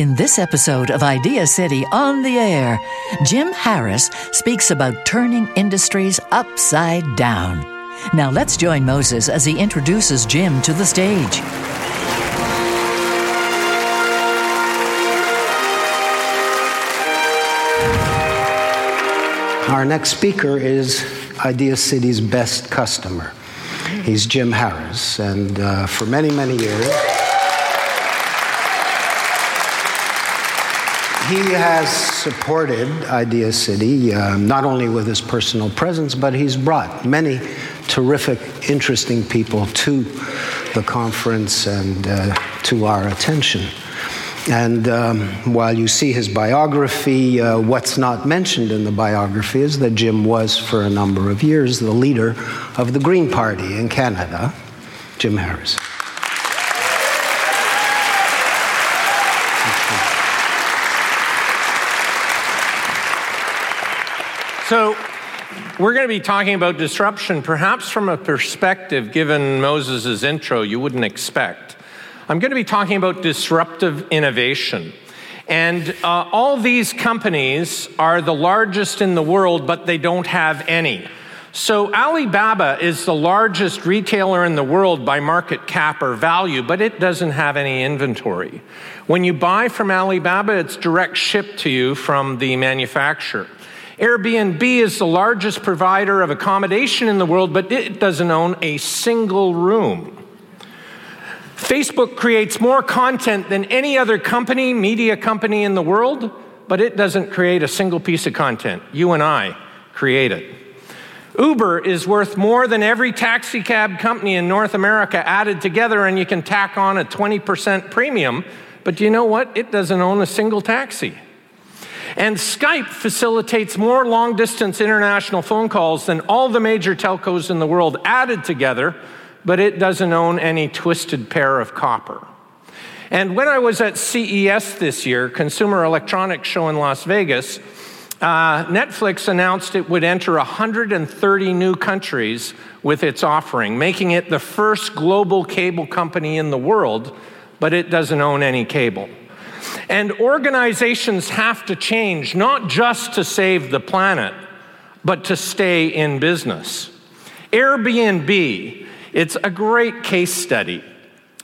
In this episode of Idea City on the Air, Jim Harris speaks about turning industries upside down. Now let's join Moses as he introduces Jim to the stage. Our next speaker is Idea City's best customer. He's Jim Harris, and uh, for many, many years, he has supported Idea City, uh, not only with his personal presence, but he's brought many terrific, interesting people to the conference and uh, to our attention. And um, while you see his biography, uh, what's not mentioned in the biography is that Jim was, for a number of years, the leader of the Green Party in Canada. Jim Harris. So, we're going to be talking about disruption, perhaps from a perspective, given Moses' intro, you wouldn't expect. I'm going to be talking about disruptive innovation. And uh, all these companies are the largest in the world, but they don't have any. So, Alibaba is the largest retailer in the world by market cap or value, but it doesn't have any inventory. When you buy from Alibaba, it's direct shipped to you from the manufacturer. Airbnb is the largest provider of accommodation in the world, but it doesn't own a single room. Facebook creates more content than any other company, media company in the world, but it doesn't create a single piece of content. You and I create it. Uber is worth more than every taxi cab company in North America added together, and you can tack on a 20% premium. But you know what? It doesn't own a single taxi. And Skype facilitates more long distance international phone calls than all the major telcos in the world added together, but it doesn't own any twisted pair of copper. And when I was at CES this year, Consumer Electronics Show in Las Vegas, uh, Netflix announced it would enter 130 new countries with its offering, making it the first global cable company in the world, but it doesn't own any cable. And organizations have to change, not just to save the planet, but to stay in business. Airbnb, it's a great case study.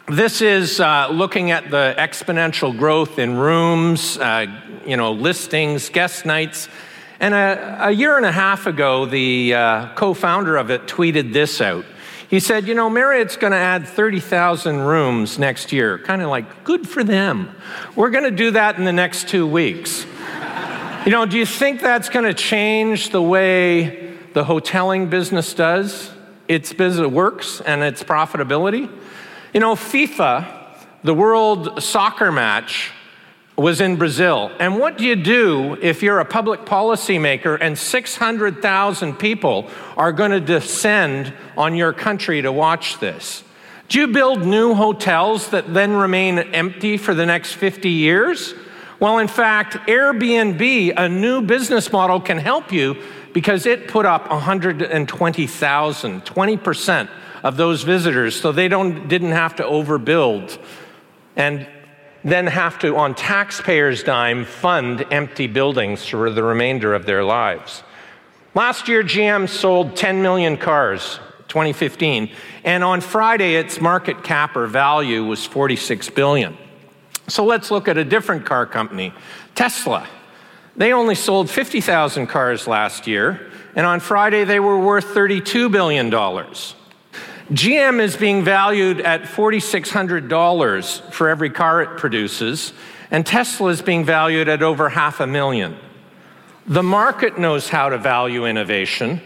This is uh, looking at the exponential growth in rooms, uh, you know, listings, guest nights. And a, a year and a half ago, the uh, co founder of it tweeted this out. He said, You know, Marriott's going to add 30,000 rooms next year. Kind of like, good for them. We're going to do that in the next two weeks. you know, do you think that's going to change the way the hoteling business does? Its business works and its profitability? You know, FIFA, the world soccer match, was in Brazil. And what do you do if you're a public policymaker and 600,000 people are going to descend on your country to watch this? Do you build new hotels that then remain empty for the next 50 years? Well, in fact, Airbnb, a new business model, can help you because it put up 120,000, 20% of those visitors, so they don't, didn't have to overbuild. And then have to, on taxpayers' dime, fund empty buildings for the remainder of their lives. Last year, GM sold 10 million cars, 2015. And on Friday, its market cap or value was 46 billion. So let's look at a different car company, Tesla. They only sold 50,000 cars last year, and on Friday they were worth $32 billion. GM is being valued at $4,600 for every car it produces, and Tesla is being valued at over half a million. The market knows how to value innovation.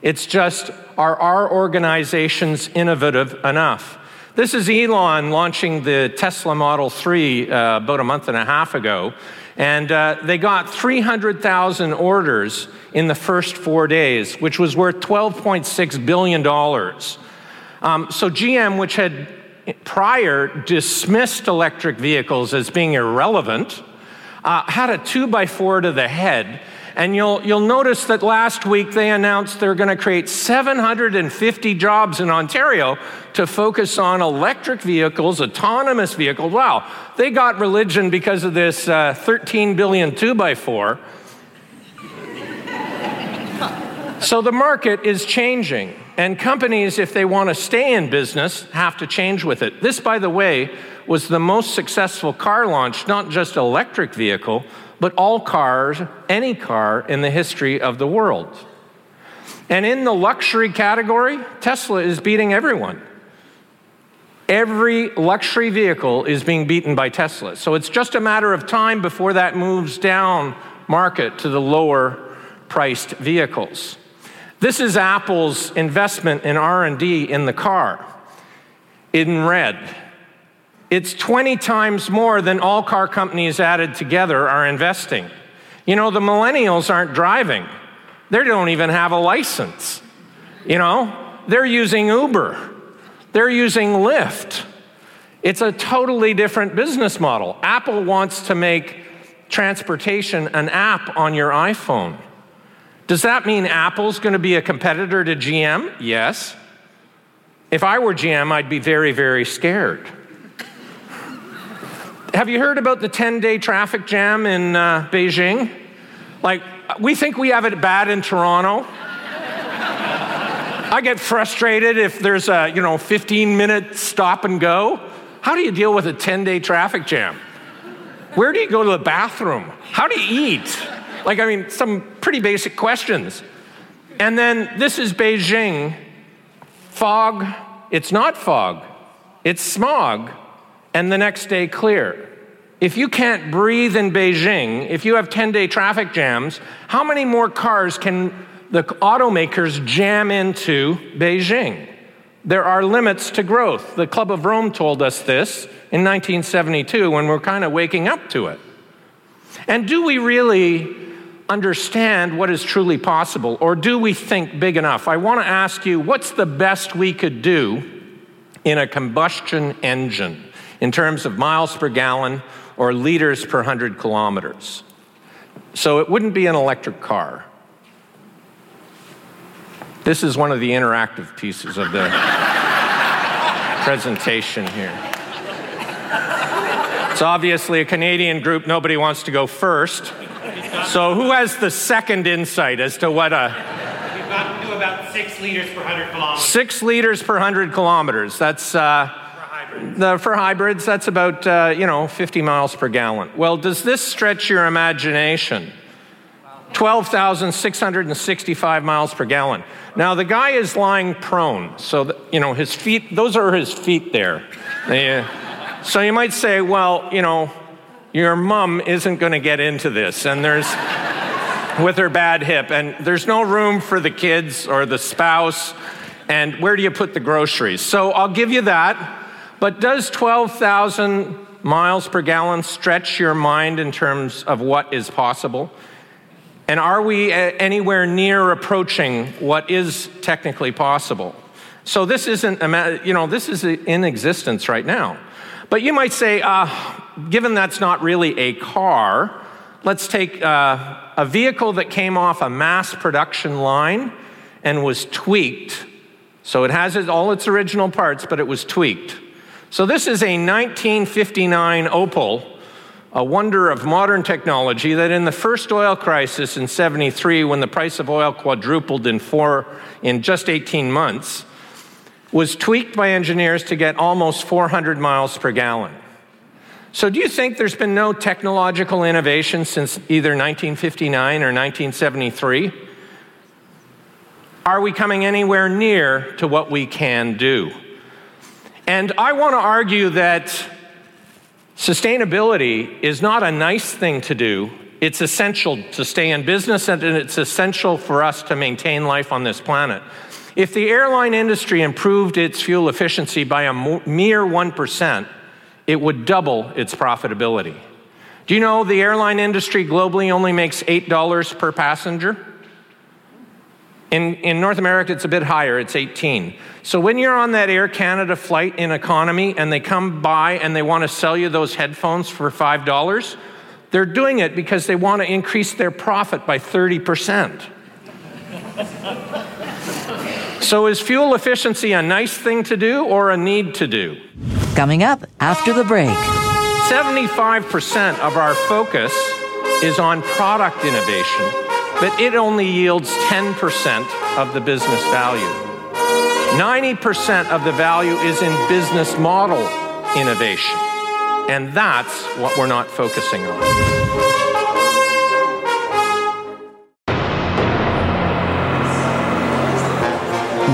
It's just, are our organizations innovative enough? This is Elon launching the Tesla Model 3 uh, about a month and a half ago. And uh, they got 300,000 orders in the first four days, which was worth $12.6 billion. Um, so GM, which had prior dismissed electric vehicles as being irrelevant, uh, had a two by four to the head and you'll, you'll notice that last week they announced they're going to create 750 jobs in Ontario to focus on electric vehicles, autonomous vehicles. Wow, they got religion because of this uh, 13 billion 2x4. so the market is changing. And companies, if they want to stay in business, have to change with it. This, by the way, was the most successful car launch, not just electric vehicle, but all cars, any car in the history of the world. And in the luxury category, Tesla is beating everyone. Every luxury vehicle is being beaten by Tesla. So it's just a matter of time before that moves down market to the lower priced vehicles. This is Apple's investment in R&D in the car in red. It's 20 times more than all car companies added together are investing. You know, the millennials aren't driving, they don't even have a license. You know, they're using Uber, they're using Lyft. It's a totally different business model. Apple wants to make transportation an app on your iPhone. Does that mean Apple's going to be a competitor to GM? Yes. If I were GM, I'd be very, very scared have you heard about the 10 day traffic jam in uh, Beijing? Like, we think we have it bad in Toronto. I get frustrated if there's a, you know, 15 minute stop and go. How do you deal with a 10 day traffic jam? Where do you go to the bathroom? How do you eat? Like, I mean, some pretty basic questions. And then this is Beijing. Fog, it's not fog, it's smog and the next day clear. If you can't breathe in Beijing, if you have 10 day traffic jams, how many more cars can the automakers jam into Beijing? There are limits to growth. The Club of Rome told us this in 1972 when we're kind of waking up to it. And do we really understand what is truly possible, or do we think big enough? I want to ask you what's the best we could do in a combustion engine? in terms of miles per gallon or liters per 100 kilometers. So it wouldn't be an electric car. This is one of the interactive pieces of the presentation here. It's obviously a Canadian group, nobody wants to go first. So, who has the second insight as to what a. We've got to do about six liters per 100 kilometers. Six liters per 100 kilometers. That's. Uh, for hybrids. the, for hybrids, that's about, uh, you know, 50 miles per gallon. Well, does this stretch your imagination? 12,665 miles per gallon. Now, the guy is lying prone, so, that, you know, his feet, those are his feet there. They, uh, so you might say, well, you know, your mom isn't going to get into this, and there's, with her bad hip, and there's no room for the kids or the spouse, and where do you put the groceries? So I'll give you that. But does 12,000 miles per gallon stretch your mind in terms of what is possible? And are we uh, anywhere near approaching what is technically possible? So this isn't, you know, this is in existence right now. But you might say, uh, given that's not really a car, let's take uh, a vehicle that came off a mass production line and was tweaked. So it has all its original parts, but it was tweaked. So, this is a 1959 Opel, a wonder of modern technology that in the first oil crisis in 73, when the price of oil quadrupled in, four, in just 18 months, was tweaked by engineers to get almost 400 miles per gallon. So, do you think there's been no technological innovation since either 1959 or 1973? Are we coming anywhere near to what we can do? And I want to argue that sustainability is not a nice thing to do. It's essential to stay in business and it's essential for us to maintain life on this planet. If the airline industry improved its fuel efficiency by a mere 1%, it would double its profitability. Do you know the airline industry globally only makes $8 per passenger? In, in North America, it's a bit higher, it's 18. So when you're on that Air Canada flight in economy and they come by and they want to sell you those headphones for $5, they're doing it because they want to increase their profit by 30%. So is fuel efficiency a nice thing to do or a need to do? Coming up after the break. 75% of our focus is on product innovation, but it only yields 10% of the business value. 90% of the value is in business model innovation. And that's what we're not focusing on.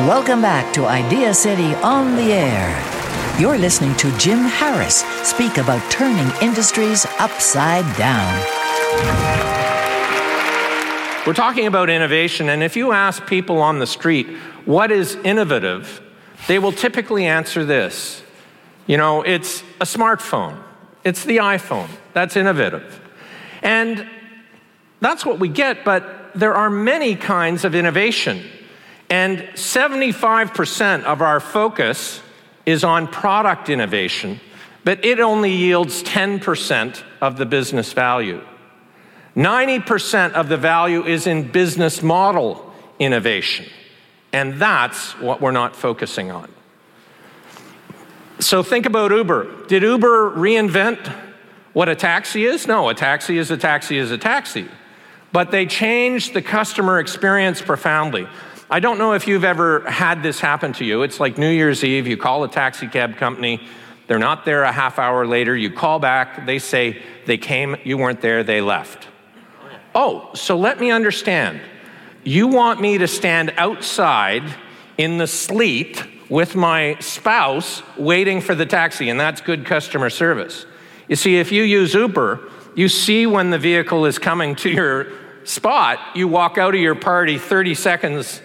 Welcome back to Idea City on the Air. You're listening to Jim Harris speak about turning industries upside down. We're talking about innovation, and if you ask people on the street what is innovative, they will typically answer this. You know, it's a smartphone, it's the iPhone. That's innovative. And that's what we get, but there are many kinds of innovation. And 75% of our focus is on product innovation, but it only yields 10% of the business value. 90% of the value is in business model innovation, and that's what we're not focusing on. So think about Uber. Did Uber reinvent what a taxi is? No, a taxi is a taxi is a taxi. But they changed the customer experience profoundly. I don't know if you've ever had this happen to you. It's like New Year's Eve, you call a taxi cab company, they're not there a half hour later, you call back, they say they came, you weren't there, they left. Oh, so let me understand. You want me to stand outside in the sleet with my spouse waiting for the taxi, and that's good customer service. You see, if you use Uber, you see when the vehicle is coming to your spot, you walk out of your party 30 seconds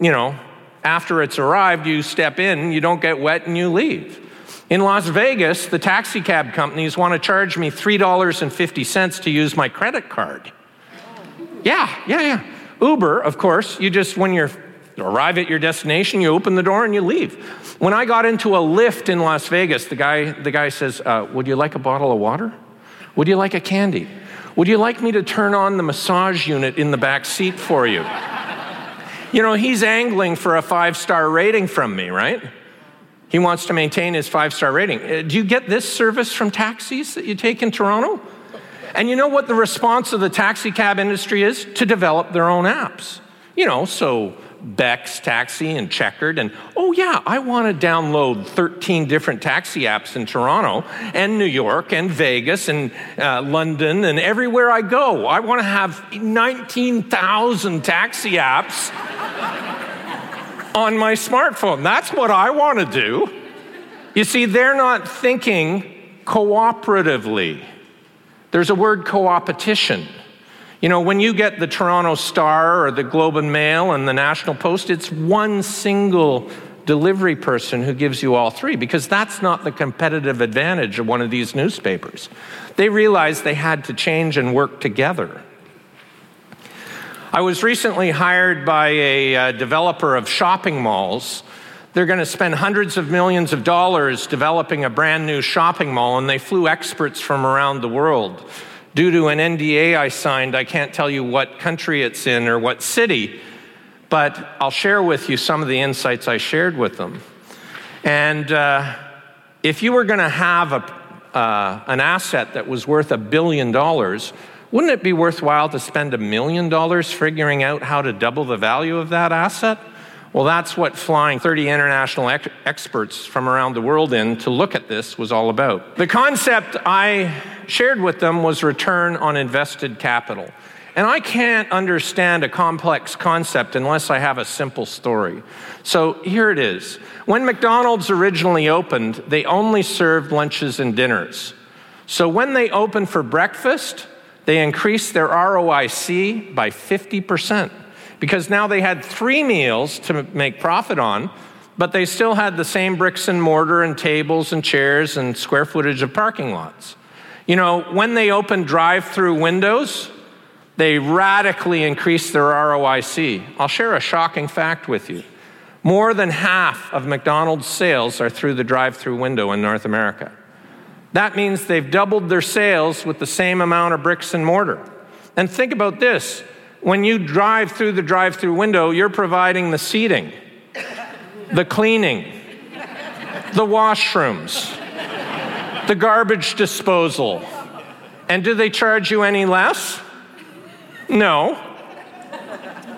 you know, after it's arrived, you step in, you don't get wet, and you leave. In Las Vegas, the taxi cab companies want to charge me $3.50 to use my credit card. Yeah, yeah, yeah. Uber, of course, you just, when you arrive at your destination, you open the door and you leave. When I got into a Lyft in Las Vegas, the guy, the guy says, uh, Would you like a bottle of water? Would you like a candy? Would you like me to turn on the massage unit in the back seat for you? You know, he's angling for a five star rating from me, right? He wants to maintain his five star rating. Uh, do you get this service from taxis that you take in Toronto? And you know what the response of the taxi cab industry is? To develop their own apps. You know, so Beck's Taxi and Checkered, and oh yeah, I want to download 13 different taxi apps in Toronto and New York and Vegas and uh, London and everywhere I go. I want to have 19,000 taxi apps on my smartphone. That's what I want to do. You see, they're not thinking cooperatively. There's a word coopetition. You know, when you get the Toronto Star or the Globe and Mail and the National Post, it's one single delivery person who gives you all three because that's not the competitive advantage of one of these newspapers. They realized they had to change and work together. I was recently hired by a uh, developer of shopping malls. They're going to spend hundreds of millions of dollars developing a brand new shopping mall, and they flew experts from around the world. Due to an NDA I signed, I can't tell you what country it's in or what city, but I'll share with you some of the insights I shared with them. And uh, if you were going to have a, uh, an asset that was worth a billion dollars, wouldn't it be worthwhile to spend a million dollars figuring out how to double the value of that asset? Well, that's what flying 30 international ex- experts from around the world in to look at this was all about. The concept I shared with them was return on invested capital. And I can't understand a complex concept unless I have a simple story. So here it is. When McDonald's originally opened, they only served lunches and dinners. So when they opened for breakfast, they increased their ROIC by 50% because now they had three meals to make profit on, but they still had the same bricks and mortar and tables and chairs and square footage of parking lots. You know, when they opened drive through windows, they radically increased their ROIC. I'll share a shocking fact with you. More than half of McDonald's sales are through the drive through window in North America. That means they've doubled their sales with the same amount of bricks and mortar. And think about this when you drive through the drive through window, you're providing the seating, the cleaning, the washrooms, the garbage disposal. And do they charge you any less? No.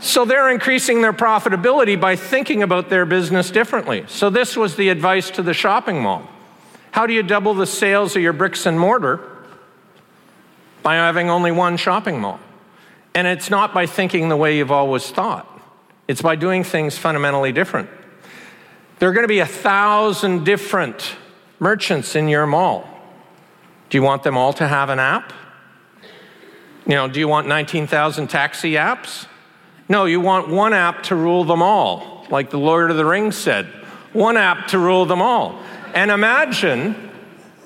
So they're increasing their profitability by thinking about their business differently. So this was the advice to the shopping mall. How do you double the sales of your bricks and mortar? By having only one shopping mall. And it's not by thinking the way you've always thought, it's by doing things fundamentally different. There are going to be a thousand different merchants in your mall. Do you want them all to have an app? You know, do you want 19,000 taxi apps? No, you want one app to rule them all, like the Lord of the Rings said. One app to rule them all. And imagine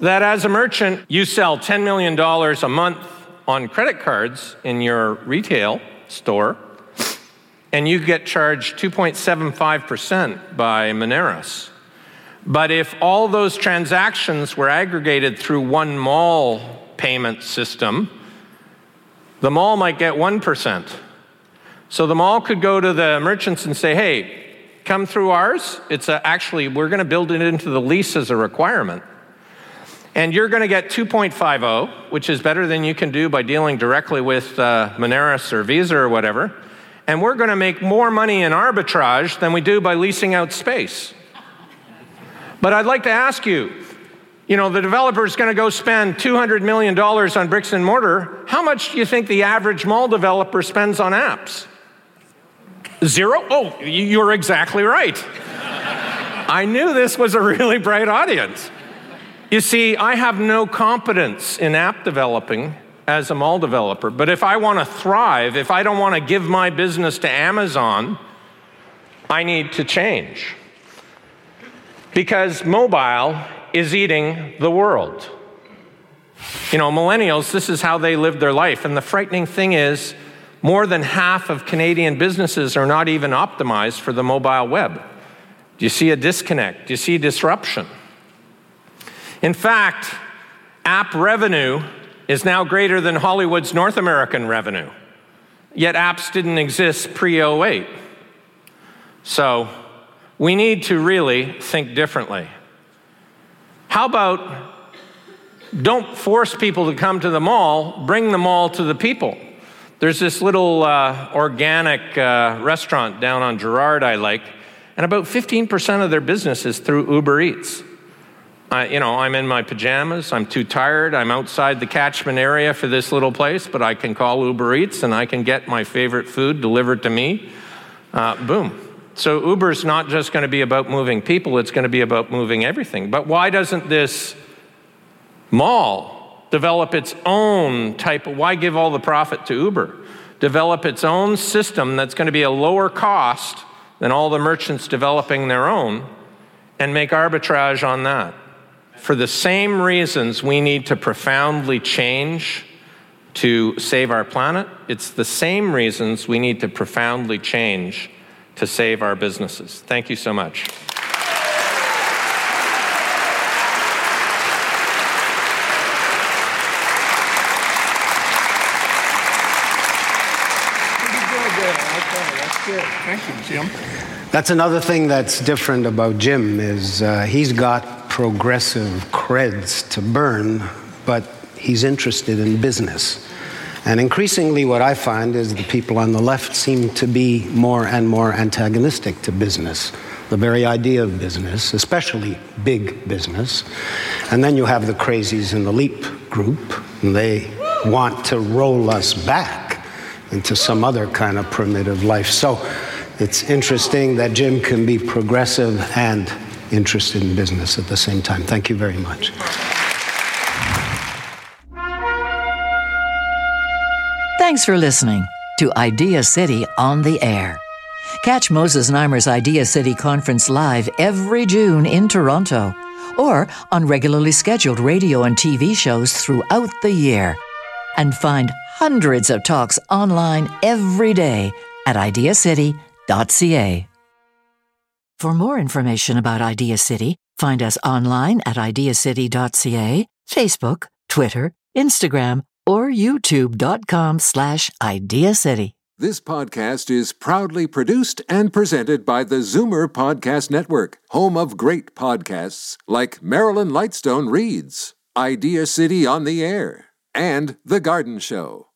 that as a merchant, you sell $10 million a month on credit cards in your retail store, and you get charged 2.75% by Moneris. But if all those transactions were aggregated through one mall payment system, the mall might get 1%. So the mall could go to the merchants and say, hey, come through ours. It's a, actually, we're going to build it into the lease as a requirement. And you're going to get 2.50, which is better than you can do by dealing directly with uh, Moneris or Visa or whatever. And we're going to make more money in arbitrage than we do by leasing out space. But I'd like to ask you you know, the developer is going to go spend $200 million on bricks and mortar. How much do you think the average mall developer spends on apps? Zero? Oh, you're exactly right. I knew this was a really bright audience. You see, I have no competence in app developing as a mall developer, but if I want to thrive, if I don't want to give my business to Amazon, I need to change. Because mobile is eating the world. You know, millennials, this is how they live their life. And the frightening thing is, more than half of Canadian businesses are not even optimized for the mobile web. Do you see a disconnect? Do you see disruption? In fact, app revenue is now greater than Hollywood's North American revenue. Yet apps didn't exist pre 08. So we need to really think differently. How about don't force people to come to the mall, bring the mall to the people? There's this little uh, organic uh, restaurant down on Gerrard I like, and about 15% of their business is through Uber Eats. I, you know, I'm in my pajamas. I'm too tired. I'm outside the catchment area for this little place, but I can call Uber Eats and I can get my favorite food delivered to me. Uh, boom. So Uber's not just going to be about moving people, it's going to be about moving everything. But why doesn't this mall develop its own type of, why give all the profit to Uber? Develop its own system that's going to be a lower cost than all the merchants developing their own and make arbitrage on that. For the same reasons we need to profoundly change to save our planet, it's the same reasons we need to profoundly change to save our businesses. Thank you so much. Thank you, Jim. That's another thing that's different about Jim is uh, he's got progressive creds to burn, but he's interested in business. And increasingly, what I find is the people on the left seem to be more and more antagonistic to business, the very idea of business, especially big business. And then you have the crazies in the LEAP group, and they want to roll us back into some other kind of primitive life. So it's interesting that Jim can be progressive and interested in business at the same time. Thank you very much. Thanks for listening to Idea City on the Air. Catch Moses Znaimer's Idea City Conference live every June in Toronto or on regularly scheduled radio and TV shows throughout the year. And find hundreds of talks online every day at ideacity.ca. For more information about Idea City, find us online at ideacity.ca, Facebook, Twitter, Instagram, or youtube.com slash ideacity. This podcast is proudly produced and presented by the Zoomer Podcast Network, home of great podcasts like Marilyn Lightstone Reads, Idea City on the Air, and The Garden Show.